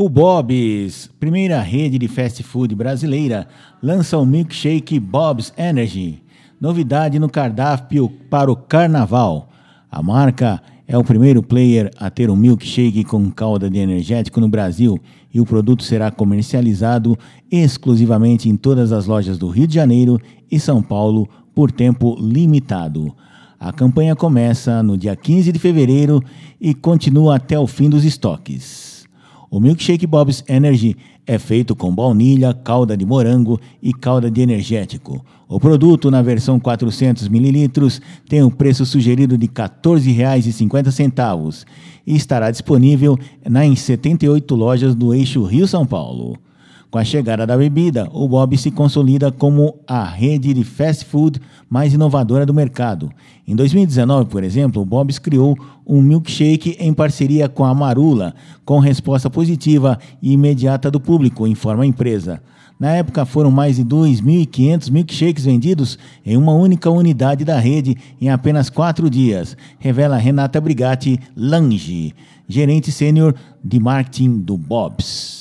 O Bob's, primeira rede de fast food brasileira, lança o milkshake Bob's Energy. Novidade no cardápio para o carnaval. A marca é o primeiro player a ter um milkshake com calda de energético no Brasil e o produto será comercializado exclusivamente em todas as lojas do Rio de Janeiro e São Paulo por tempo limitado. A campanha começa no dia 15 de fevereiro e continua até o fim dos estoques. O milkshake Bob's Energy é feito com baunilha, calda de morango e calda de energético. O produto, na versão 400 ml, tem o preço sugerido de R$ 14,50 e estará disponível em 78 lojas do eixo Rio-São Paulo. Com a chegada da bebida, o Bob se consolida como a rede de fast food mais inovadora do mercado. Em 2019, por exemplo, o Bob's criou um milkshake em parceria com a Marula, com resposta positiva e imediata do público, informa a empresa. Na época, foram mais de 2.500 milkshakes vendidos em uma única unidade da rede em apenas quatro dias, revela Renata Brigatti Lange, gerente sênior de marketing do Bob's.